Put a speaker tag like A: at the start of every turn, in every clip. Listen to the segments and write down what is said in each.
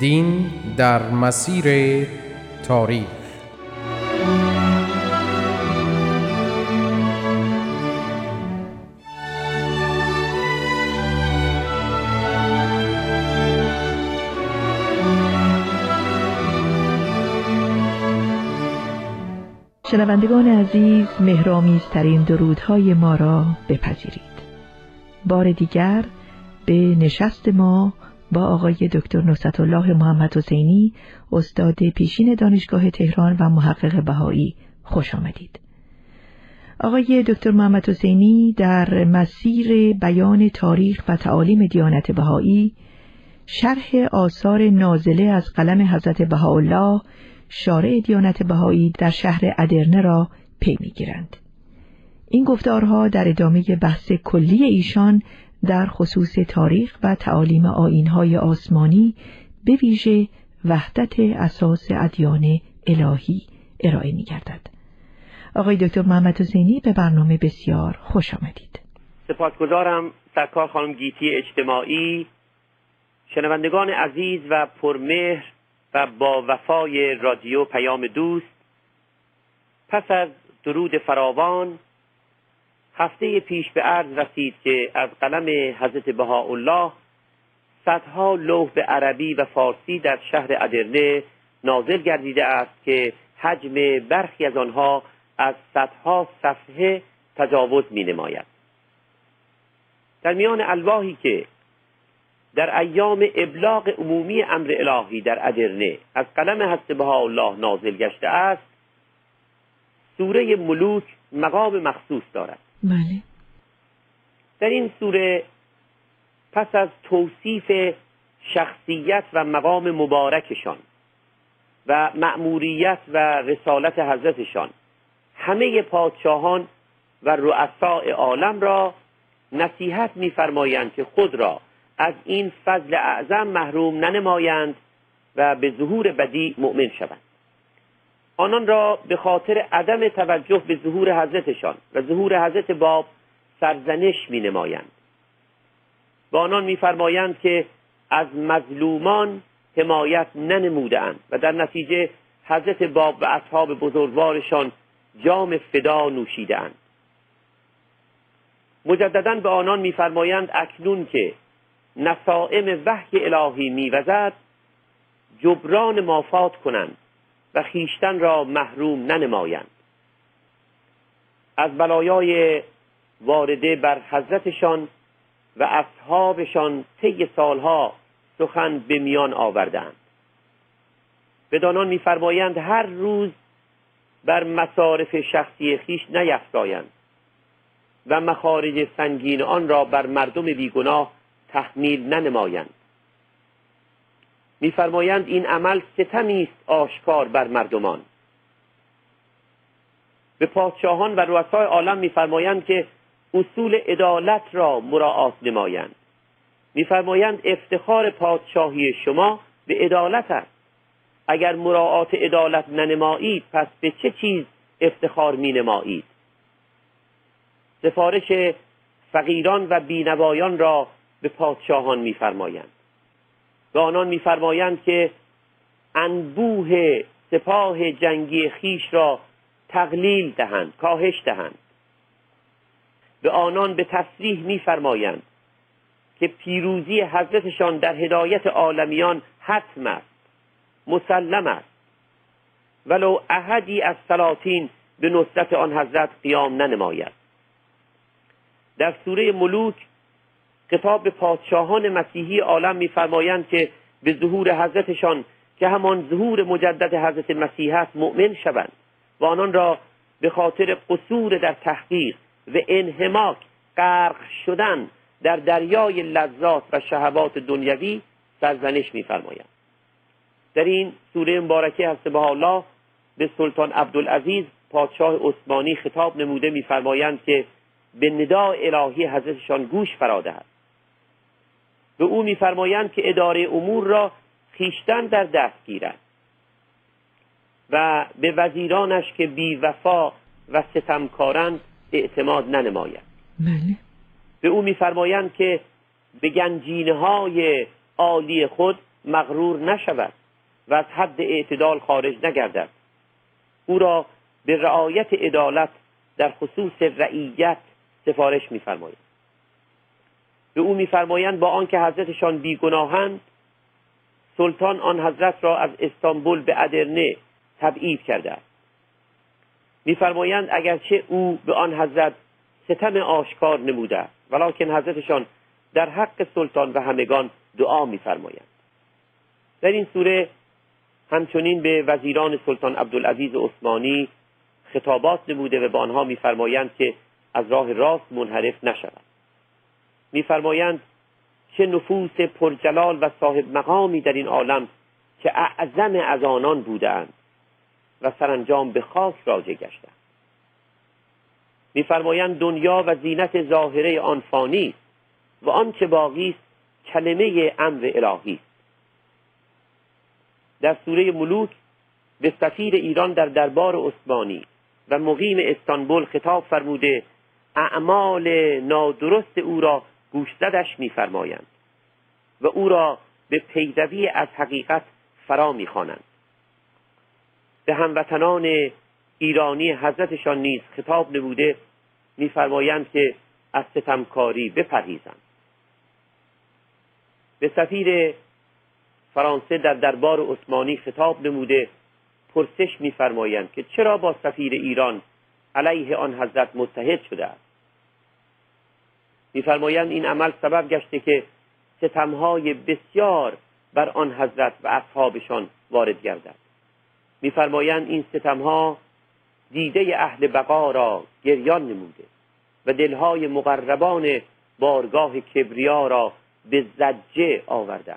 A: دین در مسیر تاریخ.
B: شنوندگان عزیز مهرامیزترین درودهای ما را بپذیرید. بار دیگر به نشست ما با آقای دکتر نصرت الله محمد حسینی استاد پیشین دانشگاه تهران و محقق بهایی خوش آمدید. آقای دکتر محمد حسینی در مسیر بیان تاریخ و تعالیم دیانت بهایی شرح آثار نازله از قلم حضرت بهاءالله شارع دیانت بهایی در شهر ادرنه را پی می‌گیرند. این گفتارها در ادامه بحث کلی ایشان در خصوص تاریخ و تعالیم آینهای آسمانی به ویژه وحدت اساس ادیان الهی ارائه می گردد. آقای دکتر محمد حسینی به برنامه بسیار خوش آمدید.
C: سپاسگزارم سرکار خانم گیتی اجتماعی شنوندگان عزیز و پرمهر و با وفای رادیو پیام دوست پس از درود فراوان هفته پیش به عرض رسید که از قلم حضرت بهاءالله صدها لوح به عربی و فارسی در شهر ادرنه نازل گردیده است که حجم برخی از آنها از صدها صفحه تجاوز می نماید در میان الواحی که در ایام ابلاغ عمومی امر الهی در ادرنه از قلم حضرت بهاءالله نازل گشته است سوره ملوک مقام مخصوص دارد.
B: بله.
C: در این سوره پس از توصیف شخصیت و مقام مبارکشان و مأموریت و رسالت حضرتشان همه پادشاهان و رؤساء عالم را نصیحت می‌فرمایند که خود را از این فضل اعظم محروم ننمایند و به ظهور بدی مؤمن شوند. آنان را به خاطر عدم توجه به ظهور حضرتشان و ظهور حضرت باب سرزنش می نمایند و آنان میفرمایند که از مظلومان حمایت ننمودند و در نتیجه حضرت باب و اصحاب بزرگوارشان جام فدا نوشیدند مجددا به آنان میفرمایند اکنون که نسائم وحی الهی میوزد جبران مافات کنند. و خیشتن را محروم ننمایند. از بلایای وارده بر حضرتشان و اصحابشان طی سالها سخن به میان آوردند. بدانان میفرمایند هر روز بر مصارف شخصی خیش نیفزایند و مخارج سنگین آن را بر مردم بیگناه تحمیل ننمایند. میفرمایند این عمل ستمی است آشکار بر مردمان. به پادشاهان و رؤسای عالم میفرمایند که اصول عدالت را مراعات نمایند. میفرمایند افتخار پادشاهی شما به عدالت است. اگر مراعات عدالت ننمایید پس به چه چیز افتخار می نمایید سفارش فقیران و بینوایان را به پادشاهان میفرمایند. به آنان میفرمایند که انبوه سپاه جنگی خیش را تقلیل دهند کاهش دهند. به آنان به تصریح میفرمایند که پیروزی حضرتشان در هدایت عالمیان حتم است مسلم است. ولو احدی از سلاطین به نصرت آن حضرت قیام ننماید. در سوره ملوک کتاب به پادشاهان مسیحی عالم میفرمایند که به ظهور حضرتشان که همان ظهور مجدد حضرت مسیح است مؤمن شوند و آنان را به خاطر قصور در تحقیق و انحماک غرق شدن در دریای لذات و شهوات دنیوی سرزنش میفرمایند. در این سوره مبارکه هست به الله به سلطان عبدالعزیز پادشاه عثمانی خطاب نموده میفرمایند که به ندا الهی حضرتشان گوش فراده است به او میفرمایند که اداره امور را خیشتن در دست گیرد و به وزیرانش که بی وفا و ستمکارند اعتماد ننماید.
B: بله.
C: به او میفرمایند که به گنجینه های عالی خود مغرور نشود و از حد اعتدال خارج نگردد. او را به رعایت عدالت در خصوص رعیت سفارش میفرمایند به او میفرمایند با آنکه حضرتشان بیگناهند سلطان آن حضرت را از استانبول به ادرنه تبعید کرده است. میفرمایند اگرچه او به آن حضرت ستم آشکار نموده است ولیکن حضرتشان در حق سلطان و همگان دعا میفرمایند. در این سوره همچنین به وزیران سلطان عبدالعزیز عثمانی خطابات نموده و به آنها میفرمایند که از راه راست منحرف نشوند. میفرمایند چه نفوس پرجلال و صاحب مقامی در این عالم که اعظم از آنان بودند و سرانجام به خاک راجع گشتند. میفرمایند دنیا و زینت ظاهره آن فانی و آنچه باقی است کلمه امر الهی است. در سوره ملوک به سفیر ایران در دربار عثمانی و مقیم استانبول خطاب فرموده اعمال نادرست او را گوشزدش میفرمایند و او را به پیروی از حقیقت فرا می‌خوانند. به هموطنان ایرانی حضرتشان نیز خطاب نموده میفرمایند که از ستمکاری بپرهیزند. به سفیر فرانسه در دربار عثمانی خطاب نموده پرسش میفرمایند که چرا با سفیر ایران علیه آن حضرت متحد شده است؟ میفرمایند این عمل سبب گشته که ستمهای بسیار بر آن حضرت و اصحابشان وارد گردد. میفرمایند این ستمها دیده اهل بقا را گریان نموده و دلهای مقربان بارگاه کبریا را به زجه آورده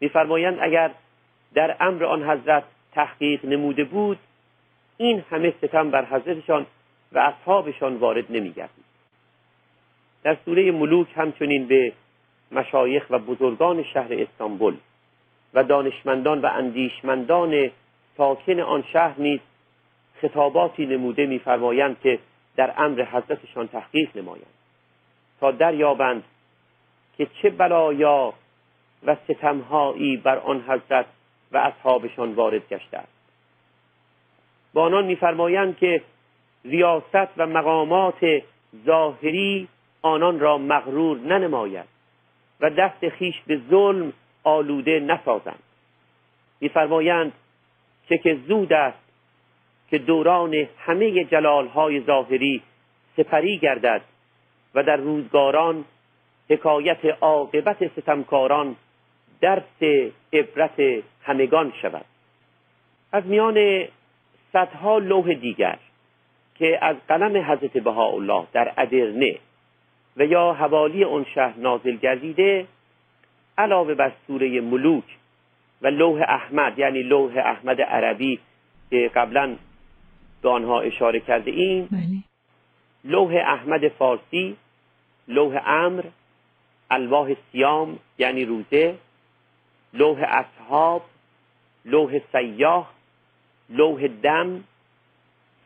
C: میفرمایند اگر در امر آن حضرت تحقیق نموده بود این همه ستم بر حضرتشان و اصحابشان وارد نمیگردید. در سوره ملوک همچنین به مشایخ و بزرگان شهر استانبول و دانشمندان و اندیشمندان ساکن آن شهر نیز خطاباتی نموده میفرمایند که در امر حضرتشان تحقیق نمایند. تا دریابند که چه بلایا و ستمهایی بر آن حضرت و اصحابشان وارد گشته است. با آنان میفرمایند که ریاست و مقامات ظاهری آنان را مغرور ننماید و دست خیش به ظلم آلوده نسازند. میفرمایند چه که زود است که دوران همه جلالهای ظاهری سپری گردد و در روزگاران حکایت عاقبت ستمکاران درس عبرت همگان شود. از میان صدها لوح دیگر که از قلم حضرت بهاءالله در ادرنه و یا حوالی آن شهر نازل گردیده علاوه بر سوره ملوک و لوح احمد یعنی لوح احمد عربی که قبلا به آنها اشاره کرده ایم
B: بله.
C: لوح احمد فارسی لوح امر الواح سیام یعنی روزه لوح اصحاب لوح سیاه لوح دم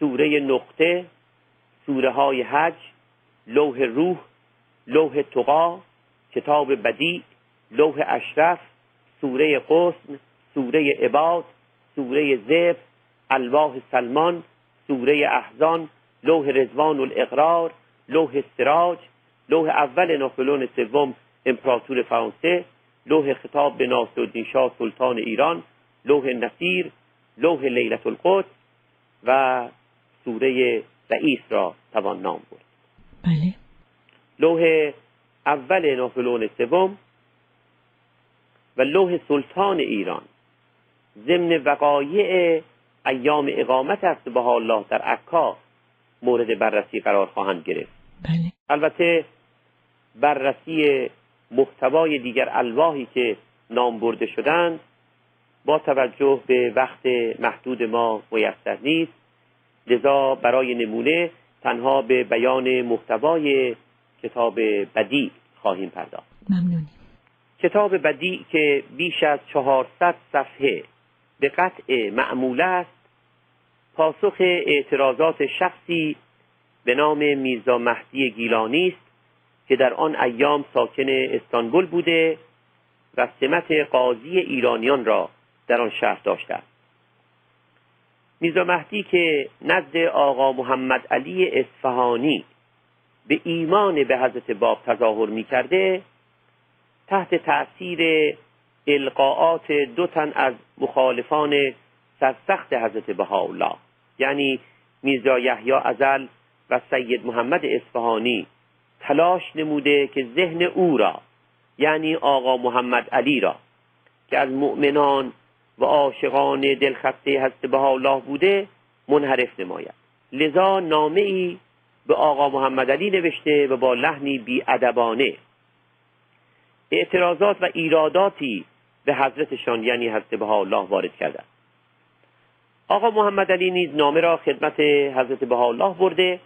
C: سوره نقطه سوره های حج لوح روح لوح تقا کتاب بدی لوح اشرف سوره قسم سوره عباد سوره زف الواح سلمان سوره احزان لوح رزوان الاقرار لوح سراج لوح اول ناپلون سوم امپراتور فرانسه لوح خطاب به ناصرالدین شاه سلطان ایران لوح نصیر لوح لیلت القدس و سوره رئیس را توان نام برد.
B: بله.
C: لوح اول ناپلون سوم و لوح سلطان ایران. ضمن وقایع ایام اقامت است به الله در عکا مورد بررسی قرار خواهند گرفت.
B: بله.
C: البته بررسی محتوای دیگر الواحی که نام برده شدند با توجه به وقت محدود ما میسر نیست. لذا برای نمونه تنها به بیان محتوای کتاب بدی خواهیم پرداخت.
B: ممنونیم.
C: کتاب بدی که بیش از چهارصد صفحه به قطع معمول است پاسخ اعتراضات شخصی به نام میرزا مهدی گیلانی است که در آن ایام ساکن استانبول بوده و سمت قاضی ایرانیان را در آن شهر داشته است. میرزا مهدی که نزد آقا محمد علی اصفهانی به ایمان به حضرت باب تظاهر می کرده تحت تأثیر القاعات دو تن از مخالفان سرسخت حضرت بهاءالله یعنی میرزا یحیی ازل و سید محمد اصفهانی تلاش نموده که ذهن او را یعنی آقا محمد علی را که از مؤمنان و عاشقان دلخسته حضرت بهاءالله بوده منحرف نماید. لذا نامه ای به آقا محمد علی نوشته و با لحنی بیادبانه. اعتراضات و ایراداتی به حضرتشان یعنی حضرت بهاءالله وارد کرده. آقا محمد علی نیز نامه را خدمت حضرت بهاءالله برده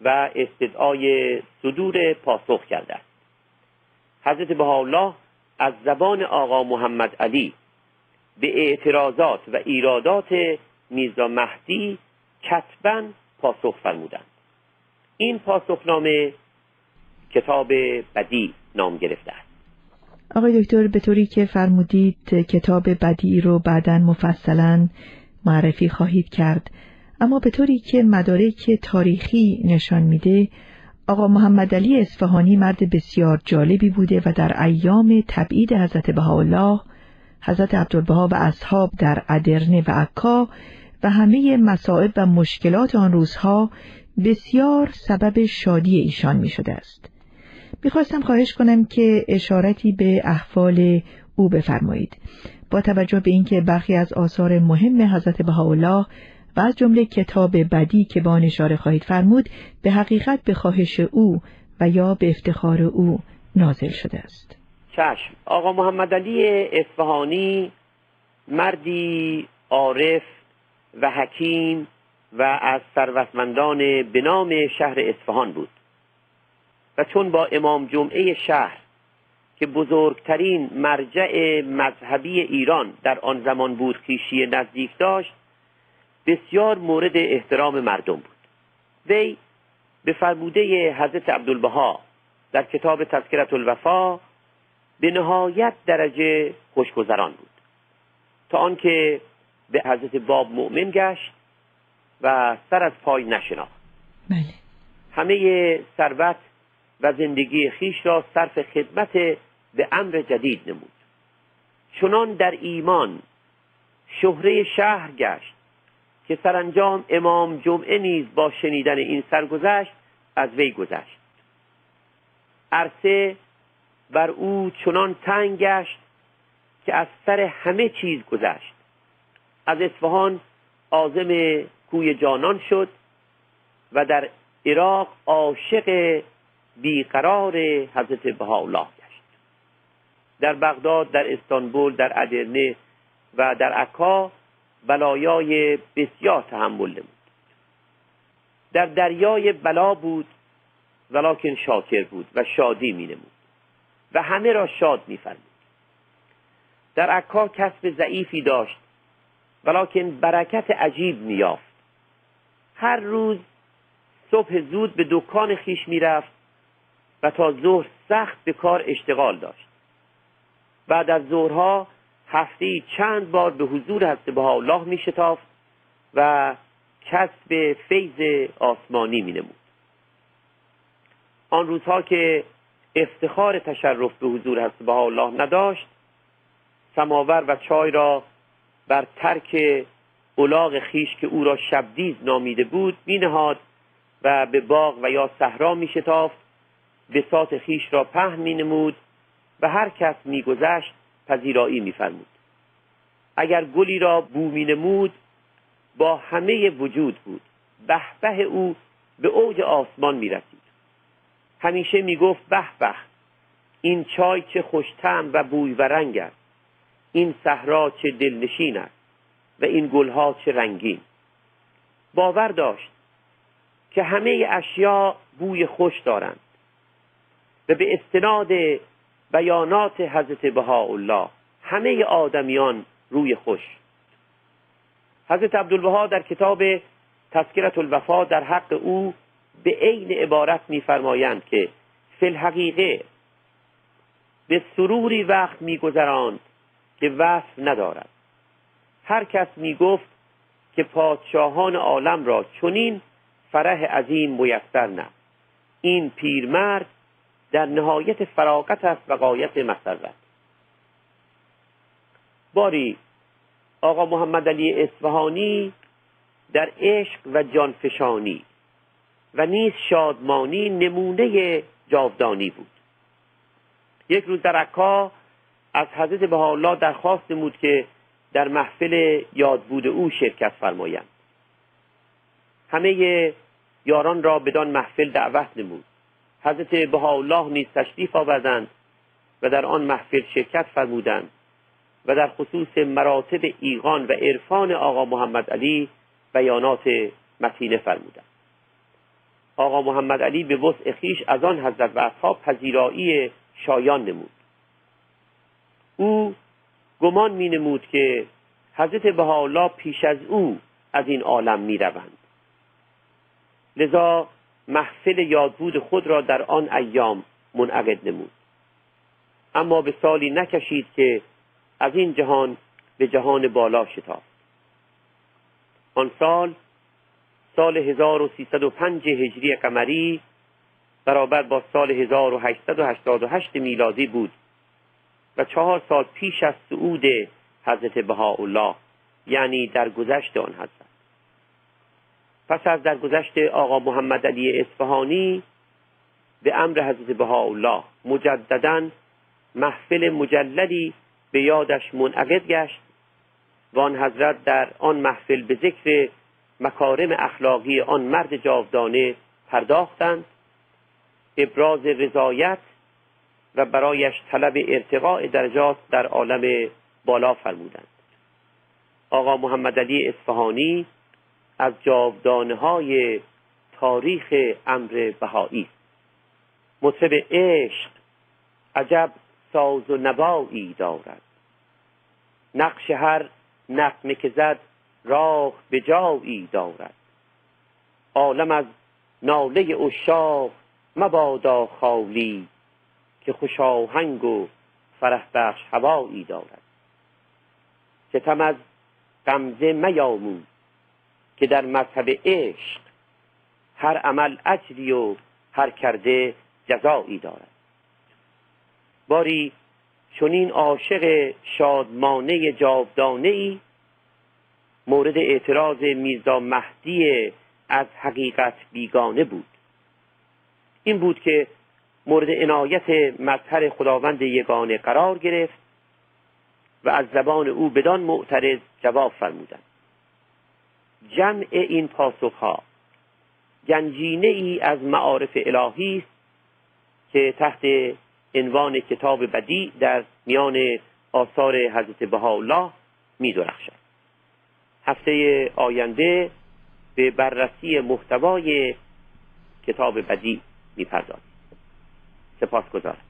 C: و استدعای صدور پاسخ کرده. حضرت بهاءالله از زبان آقا محمد علی به اعتراضات و ایرادات میرزا مهدی کتبا پاسخ فرمودند. این پاسخنامه کتاب بدی نام گرفته است.
B: آقای دکتر به طوری که فرمودید کتاب بدی رو بعدا مفصلا معرفی خواهید کرد اما به طوری که مدارک تاریخی نشان میده آقا محمد علی اصفهانی مرد بسیار جالبی بوده و در ایام تبعید حضرت بهاءالله حضرت عبدالبها و اصحاب در ادرنه و عکا و همه مصائب و مشکلات آن روزها بسیار سبب شادی ایشان می شده است. می‌خواستم خواهش کنم که اشارتی به احوال او بفرمایید. با توجه به اینکه برخی از آثار مهم حضرت بهاءالله و از جمله کتاب بدی که با اشاره خواهید فرمود به حقیقت به خواهش او و یا به افتخار او نازل شده است.
C: چشم. آقا محمد علی اصفهانی مردی عارف و حکیم و از ثروتمندان به نام شهر اصفهان بود. و چون با امام جمعه شهر که بزرگترین مرجع مذهبی ایران در آن زمان بود خیشی نزدیک داشت بسیار مورد احترام مردم بود. وی به فرموده حضرت عبدالبها در کتاب تذکرت الوفا به نهایت درجه خوشگذران بود. تا آنکه به حضرت باب مؤمن گشت و سر از پای نشناخت.
B: بله.
C: همه ثروت و زندگی خیش را صرف خدمت به امر جدید نمود. چنان در ایمان شهره شهر گشت که سرانجام امام جمعه نیز با شنیدن این سرگذشت از وی گذشت. عرصه بر او چنان تنگ گشت که از سر همه چیز گذشت. از اصفهان آزم کوی جانان شد و در عراق عاشق بیقرار حضرت بهاءالله گشت. در بغداد در استانبول در ادرنه و در عکا بلایای بسیار تحمل نمود. در دریای بلا بود ولیکن شاکر بود و شادی می نمود و همه را شاد میفرمود. در عکا کسب ضعیفی داشت ولیکن برکت عجیب میافت هر روز صبح زود به دکان خیش می‌رفت و تا ظهر سخت به کار اشتغال داشت. بعد از ظهرها هفته چند بار به حضور حضرت الله می شتافت و کسب فیض آسمانی می نمود. آن روزها که افتخار تشرف به حضور حضرت الله نداشت سماور و چای را بر ترک اولاغ خیش که او را شبدیز نامیده بود مینهاد و به باغ و یا صحرا می شتافت بساط خیش را پهن می نمود و هر کس میگذشت پذیرایی میفرمود. اگر گلی را بو می نمود با همه وجود بود. به او به اوج آسمان می رسید همیشه می گفت به به این چای چه خوشتم و بوی و رنگ است. این صحرا چه دلنشین است و این گلها چه رنگین. باور داشت که همه اشیا بوی خوش دارند و به استناد بیانات حضرت بهاءالله همه آدمیان روی خوش. حضرت عبدالبها در کتاب تذکرت الوفا در حق او به عین عبارت میفرمایند که فی الحقیقه به سروری وقت میگذراند که وصف ندارد. هر کس می‌گفت که پادشاهان عالم را چنین فرح عظیم میسر نه. این پیرمرد در نهایت فراغت است و قایت مسرت. باری آقا محمد علی اصفهانی در عشق و جانفشانی و نیز شادمانی نمونه جاودانی بود. یک روز در عکا از حضرت بهاءالله درخواست نمود که در محفل یادبود او شرکت فرمایند. همه یاران را بدان محفل دعوت نمود. حضرت بهاءالله نیز تشریف آوردند و در آن محفل شرکت فرمودند و در خصوص مراتب ایقان و عرفان آقا محمد علی بیانات متینه فرمودند. آقا محمد علی به وسع خیش از آن حضرت و اصحاب پذیرایی شایان نمود. او گمان می نمود که حضرت بهاءالله پیش از او از این عالم می روند. لذا محفل یادبود خود را در آن ایام منعقد نمود. اما به سالی نکشید که از این جهان به جهان بالا شتافت. آن سال سال 1305 هجری قمری برابر با سال 1888 میلادی بود و چهار سال پیش از صعود حضرت بهاءالله یعنی در گذشت آن حضرت. پس از درگذشت آقا محمد علی اصفهانی به امر حضرت بهاءالله مجددا محفل مجللی به یادش منعقد گشت و آن حضرت در آن محفل به ذکر مکارم اخلاقی آن مرد جاودانه پرداختند. ابراز رضایت و برایش طلب ارتقاء درجات در عالم بالا فرمودند. آقا محمد علی اصفهانی از جاودانه های تاریخ امر بهایی. مطرب عشق عجب ساز و نبایی دارد. نقش هر نقمه که زد راه به جایی دارد. عالم از ناله اشاق مبادا خالی که خوشاهنگ و فرح بخش هوایی دارد. ستم از غمزه میاموز که در مذهب عشق هر عمل اجری و هر کرده جزایی دارد. باری چنین عاشق شادمانه جاودانه ای مورد اعتراض میرزا مهدی از حقیقت بیگانه بود. این بود که مورد عنایت مظهر خداوند یگانه قرار گرفت و از زبان او بدان معترض جواب فرمودند. جمع این پاسخها گنجینه ای از معارف الهی است که تحت عنوان کتاب بدی در میان آثار حضرت بهاءالله می درخشد هفته آینده به بررسی محتوای کتاب بدی می‌پردازیم سپاس گذارم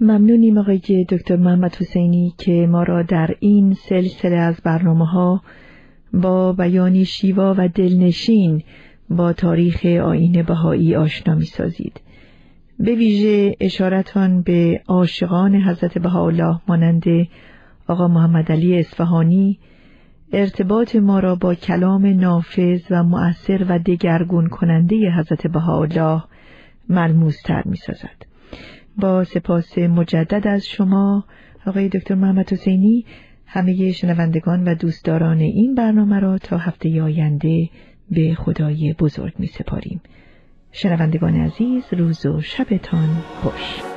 B: ممنونیم آقای دکتر محمد حسینی که ما را در این سلسله از برنامه ها با بیانی شیوا و دلنشین با تاریخ آین بهایی آشنا می سازید. به ویژه اشارتان به عاشقان حضرت بهاءالله مانند آقا محمد علی اصفهانی ارتباط ما را با کلام نافذ و مؤثر و دگرگون کننده حضرت بهاءالله ملموستر می سازد. با سپاس مجدد از شما آقای دکتر محمد حسینی همه شنوندگان و دوستداران این برنامه را تا هفته آینده به خدای بزرگ می سپاریم. شنوندگان عزیز روز و شبتان خوش